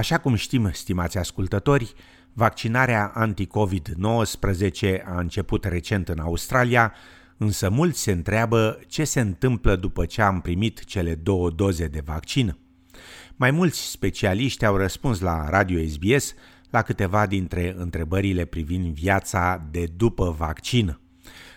Așa cum știm, stimați ascultători, vaccinarea anti-COVID-19 a început recent în Australia, însă mulți se întreabă ce se întâmplă după ce am primit cele două doze de vaccin. Mai mulți specialiști au răspuns la Radio SBS la câteva dintre întrebările privind viața de după vaccin.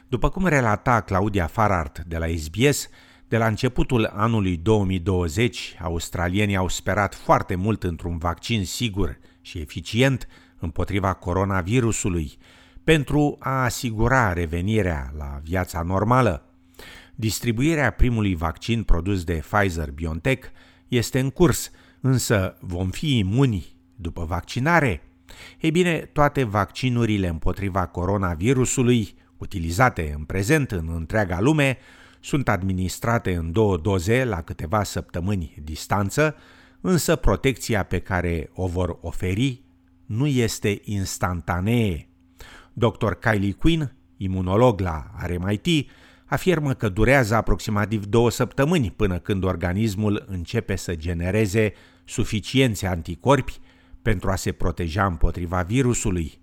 După cum relata Claudia Farart de la SBS, de la începutul anului 2020, australienii au sperat foarte mult într-un vaccin sigur și eficient împotriva coronavirusului, pentru a asigura revenirea la viața normală. Distribuirea primului vaccin produs de Pfizer-BioNTech este în curs, însă vom fi imuni după vaccinare? Ei bine, toate vaccinurile împotriva coronavirusului, utilizate în prezent în întreaga lume, sunt administrate în două doze la câteva săptămâni distanță, însă protecția pe care o vor oferi nu este instantanee. Dr. Kylie Quinn, imunolog la RMIT, afirmă că durează aproximativ două săptămâni până când organismul începe să genereze suficienți anticorpi pentru a se proteja împotriva virusului.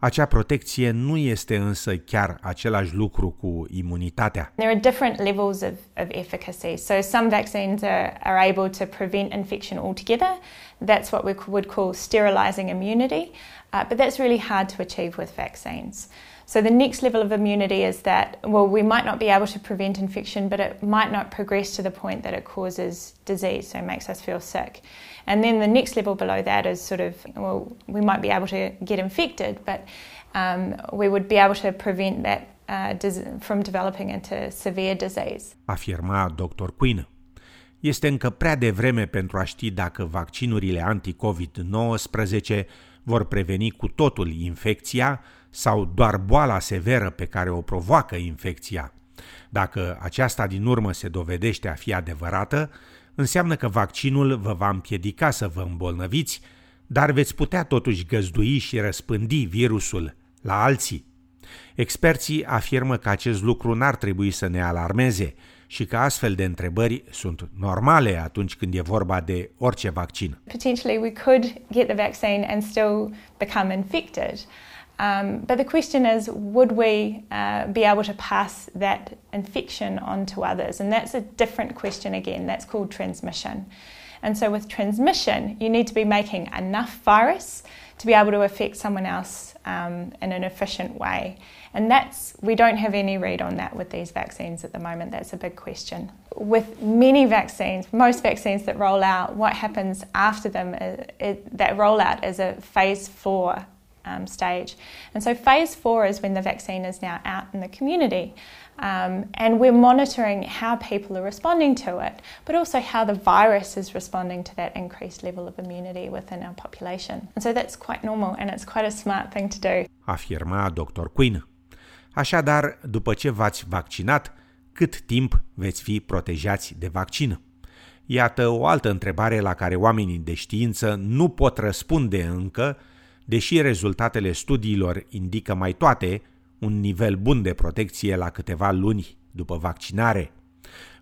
Acea protecție nu este însă chiar același lucru cu imunitatea. There are different levels of, of efficacy. So some vaccines are, are able to prevent infection altogether. That's what we would call sterilizing immunity. Uh, but that's really hard to achieve with vaccines. So the next level of immunity is that, well, we might not be able to prevent infection, but it might not progress to the point that it causes disease, so it makes us feel sick. And then the next level below that is sort of, well, we might be able to get infected, but um, we would be able to prevent that uh, from developing into severe disease. Afirma Dr. Quinn. Este încă prea devreme pentru a ști dacă vaccinurile anti-COVID-19 vor preveni cu totul infecția sau doar boala severă pe care o provoacă infecția. Dacă aceasta din urmă se dovedește a fi adevărată, înseamnă că vaccinul vă va împiedica să vă îmbolnăviți, dar veți putea totuși găzdui și răspândi virusul la alții. Experții afirmă că acest lucru n-ar trebui să ne alarmeze și că astfel de întrebări sunt normale atunci când e vorba de orice vaccin. Potentially we could get the vaccine and still become infected. Um, but the question is, would we uh, be able to pass that infection on to others? And that's a different question again. That's called transmission. And so, with transmission, you need to be making enough virus to be able to affect someone else um, in an efficient way. And that's, we don't have any read on that with these vaccines at the moment. That's a big question. With many vaccines, most vaccines that roll out, what happens after them, is, uh, it, that rollout is a phase four um, stage. And so, phase four is when the vaccine is now out in the community. Um, and we're monitoring how people are responding to it, but also how the virus is responding to that increased level of immunity within our population. And so that's quite normal and it's quite a smart thing to do. Afirma Dr. Quinn. Așadar, după ce v-ați vaccinat, cât timp veți fi protejați de vaccin? Iată o altă întrebare la care oamenii de știință nu pot răspunde încă deși rezultatele studiilor indică mai toate un nivel bun de protecție la câteva luni după vaccinare.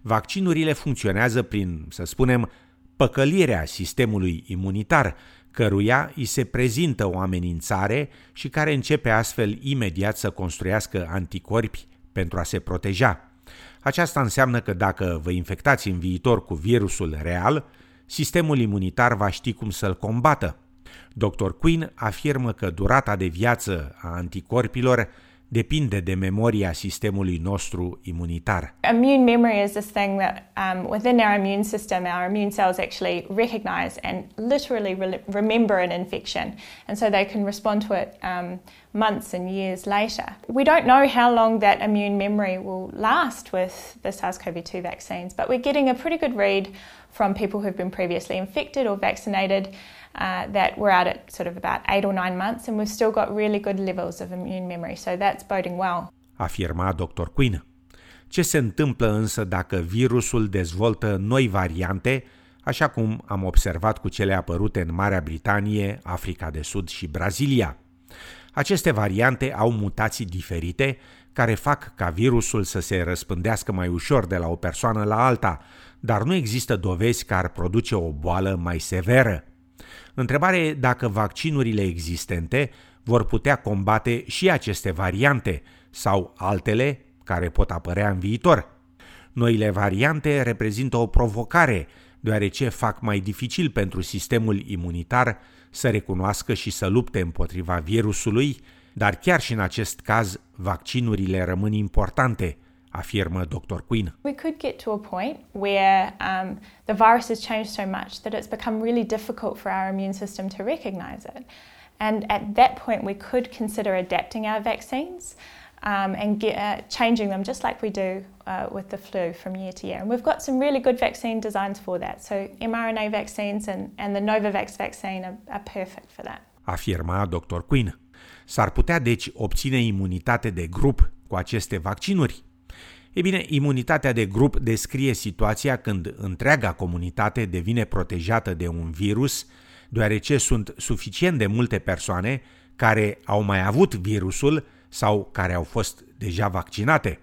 Vaccinurile funcționează prin, să spunem, păcălirea sistemului imunitar, căruia îi se prezintă o amenințare și care începe astfel imediat să construiască anticorpi pentru a se proteja. Aceasta înseamnă că dacă vă infectați în viitor cu virusul real, sistemul imunitar va ști cum să-l combată. Dr. Quinn afirmă că durata de viață a anticorpilor depinde de memoria sistemului nostru imunitar. Immune memory is this thing that um, within our immune system, our immune cells actually recognize and literally re- remember an infection, and so they can respond to it um, months and years later. We don't know how long that immune memory will last with the SARS-CoV-2 vaccines, but we're getting a pretty good read from people who've been previously infected or vaccinated uh, that we're out at sort of about eight or nine months and we've still got really good levels of immune memory. So that's boding well. Afirma Dr. Quinn. Ce se întâmplă însă dacă virusul dezvoltă noi variante, așa cum am observat cu cele apărute în Marea Britanie, Africa de Sud și Brazilia? Aceste variante au mutații diferite care fac ca virusul să se răspândească mai ușor de la o persoană la alta, dar nu există dovezi că ar produce o boală mai severă. Întrebarea e dacă vaccinurile existente vor putea combate și aceste variante sau altele care pot apărea în viitor. Noile variante reprezintă o provocare, deoarece fac mai dificil pentru sistemul imunitar să recunoască și să lupte împotriva virusului, dar chiar și în acest caz, vaccinurile rămân importante, afirmă Dr. Quinn. We could get to a point where um, the virus has changed so much that it's become really difficult for our immune system to recognize it. And at that point, we could consider adapting our vaccines um, and get, uh, changing them just like we do uh, with the flu from year to year. And we've got some really good vaccine designs for that. So mRNA vaccines and, and the Novavax vaccine are, are perfect for that. Afirma Dr. Quinn. S-ar putea deci obține imunitate de grup cu aceste vaccinuri? E bine, imunitatea de grup descrie situația când întreaga comunitate devine protejată de un virus, deoarece sunt suficient de multe persoane care au mai avut virusul sau care au fost deja vaccinate.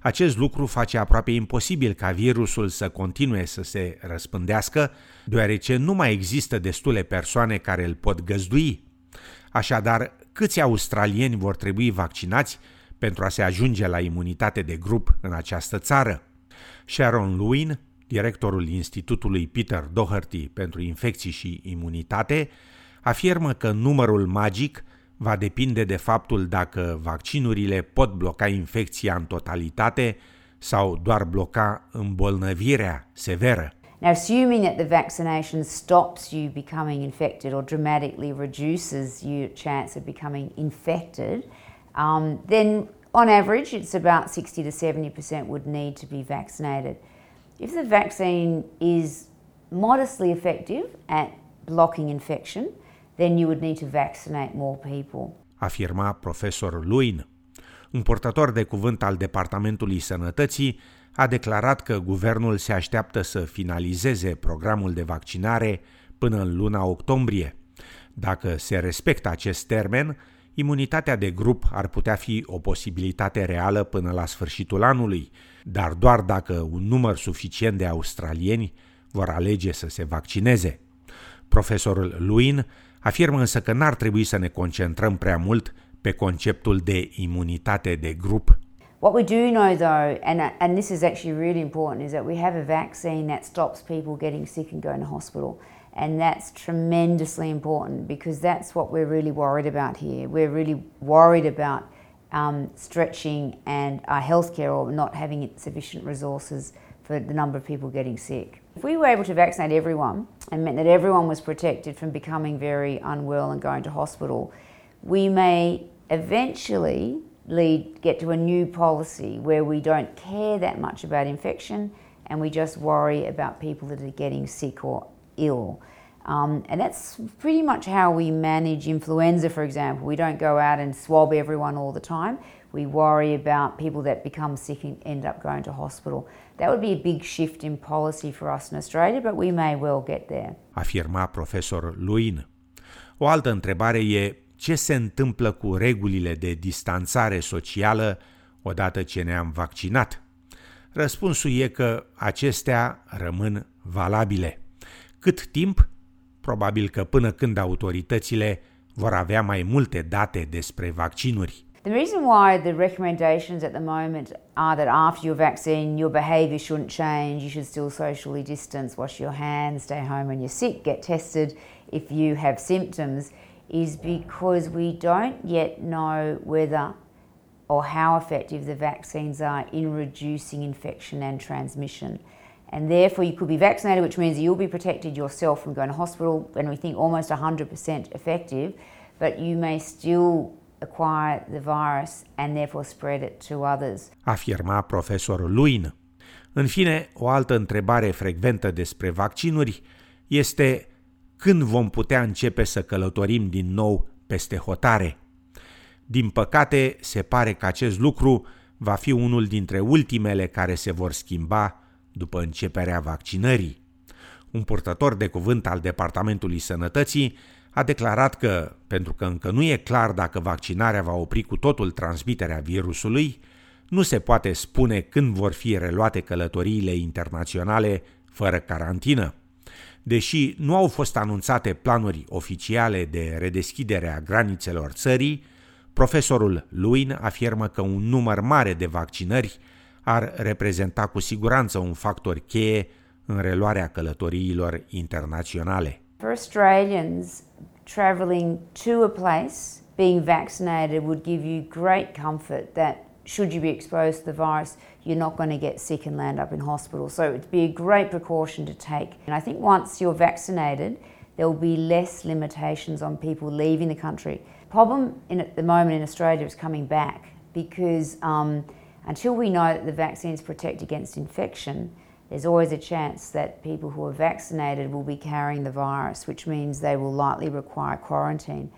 Acest lucru face aproape imposibil ca virusul să continue să se răspândească, deoarece nu mai există destule persoane care îl pot găzdui. Așadar, câți australieni vor trebui vaccinați pentru a se ajunge la imunitate de grup în această țară? Sharon Lewin, directorul Institutului Peter Doherty pentru infecții și imunitate, afirmă că numărul magic va depinde de faptul dacă vaccinurile pot bloca infecția în totalitate sau doar bloca îmbolnăvirea severă. Now, assuming that the vaccination stops you becoming infected or dramatically reduces your chance of becoming infected, um, then on average it's about 60 to 70% would need to be vaccinated. If the vaccine is modestly effective at blocking infection, then you would need to vaccinate more people. Afirma profesor Luin. Un portator de cuvânt al Departamentului Sănătății a declarat că guvernul se așteaptă să finalizeze programul de vaccinare până în luna octombrie. Dacă se respectă acest termen, imunitatea de grup ar putea fi o posibilitate reală până la sfârșitul anului, dar doar dacă un număr suficient de australieni vor alege să se vaccineze. Profesorul Luin Afirmă însă că n-ar trebui să ne concentrăm prea mult pe conceptul de imunitate de grup. What we do know though, and, and this is actually really important, is that we have a vaccine that stops people getting sick and going to hospital. And that's tremendously important because that's what we're really worried about here. We're really worried about um, stretching and our healthcare or not having sufficient resources for the number of people getting sick. If we were able to vaccinate everyone and meant that everyone was protected from becoming very unwell and going to hospital, we may eventually lead get to a new policy where we don't care that much about infection and we just worry about people that are getting sick or ill. Um, and that's pretty much how we manage influenza, for example. We don't go out and swab everyone all the time. We worry about people that become sick and end up going to hospital. That would be a big shift in policy for us in Australia, but we may well get there. Afirma profesor Luin. O altă întrebare e ce se întâmplă cu regulile de distanțare socială odată ce ne-am vaccinat? Răspunsul e că acestea rămân valabile. Cât timp? Probabil că până când autoritățile vor avea mai multe date despre vaccinuri. The reason why the recommendations at the moment are that after your vaccine, your behaviour shouldn't change, you should still socially distance, wash your hands, stay home when you're sick, get tested if you have symptoms, is because we don't yet know whether or how effective the vaccines are in reducing infection and transmission. And therefore, you could be vaccinated, which means you'll be protected yourself from going to hospital, and we think almost 100% effective, but you may still acquire the virus and therefore spread it to others. Afirma profesorul Luin. În fine, o altă întrebare frecventă despre vaccinuri este când vom putea începe să călătorim din nou peste hotare. Din păcate, se pare că acest lucru va fi unul dintre ultimele care se vor schimba după începerea vaccinării. Un purtător de cuvânt al Departamentului Sănătății a declarat că, pentru că încă nu e clar dacă vaccinarea va opri cu totul transmiterea virusului, nu se poate spune când vor fi reluate călătoriile internaționale fără carantină. Deși nu au fost anunțate planuri oficiale de redeschidere a granițelor țării, profesorul Luin afirmă că un număr mare de vaccinări ar reprezenta cu siguranță un factor cheie în reluarea călătoriilor internaționale. For Australians travelling to a place, being vaccinated would give you great comfort that should you be exposed to the virus, you're not going to get sick and land up in hospital. So it'd be a great precaution to take. And I think once you're vaccinated, there will be less limitations on people leaving the country. Problem in, at the moment in Australia is coming back because um, until we know that the vaccines protect against infection, there's always a chance that people who are vaccinated will be carrying the virus, which means they will likely require quarantine.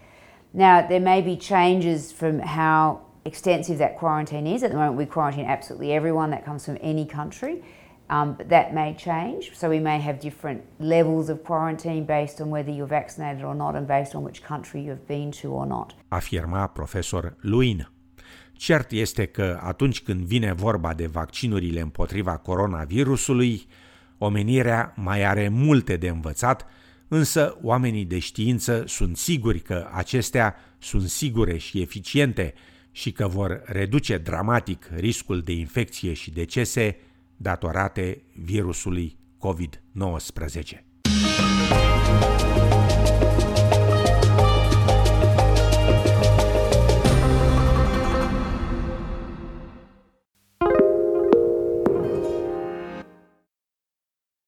Now, there may be changes from how extensive that quarantine is. At the moment, we quarantine absolutely everyone that comes from any country, um, but that may change. So we may have different levels of quarantine based on whether you're vaccinated or not and based on which country you've been to or not. Afirma profesor Luin. Cert este că atunci când vine vorba de vaccinurile împotriva coronavirusului, omenirea mai are multe de învățat, însă oamenii de știință sunt siguri că acestea sunt sigure și eficiente și că vor reduce dramatic riscul de infecție și decese datorate virusului COVID-19.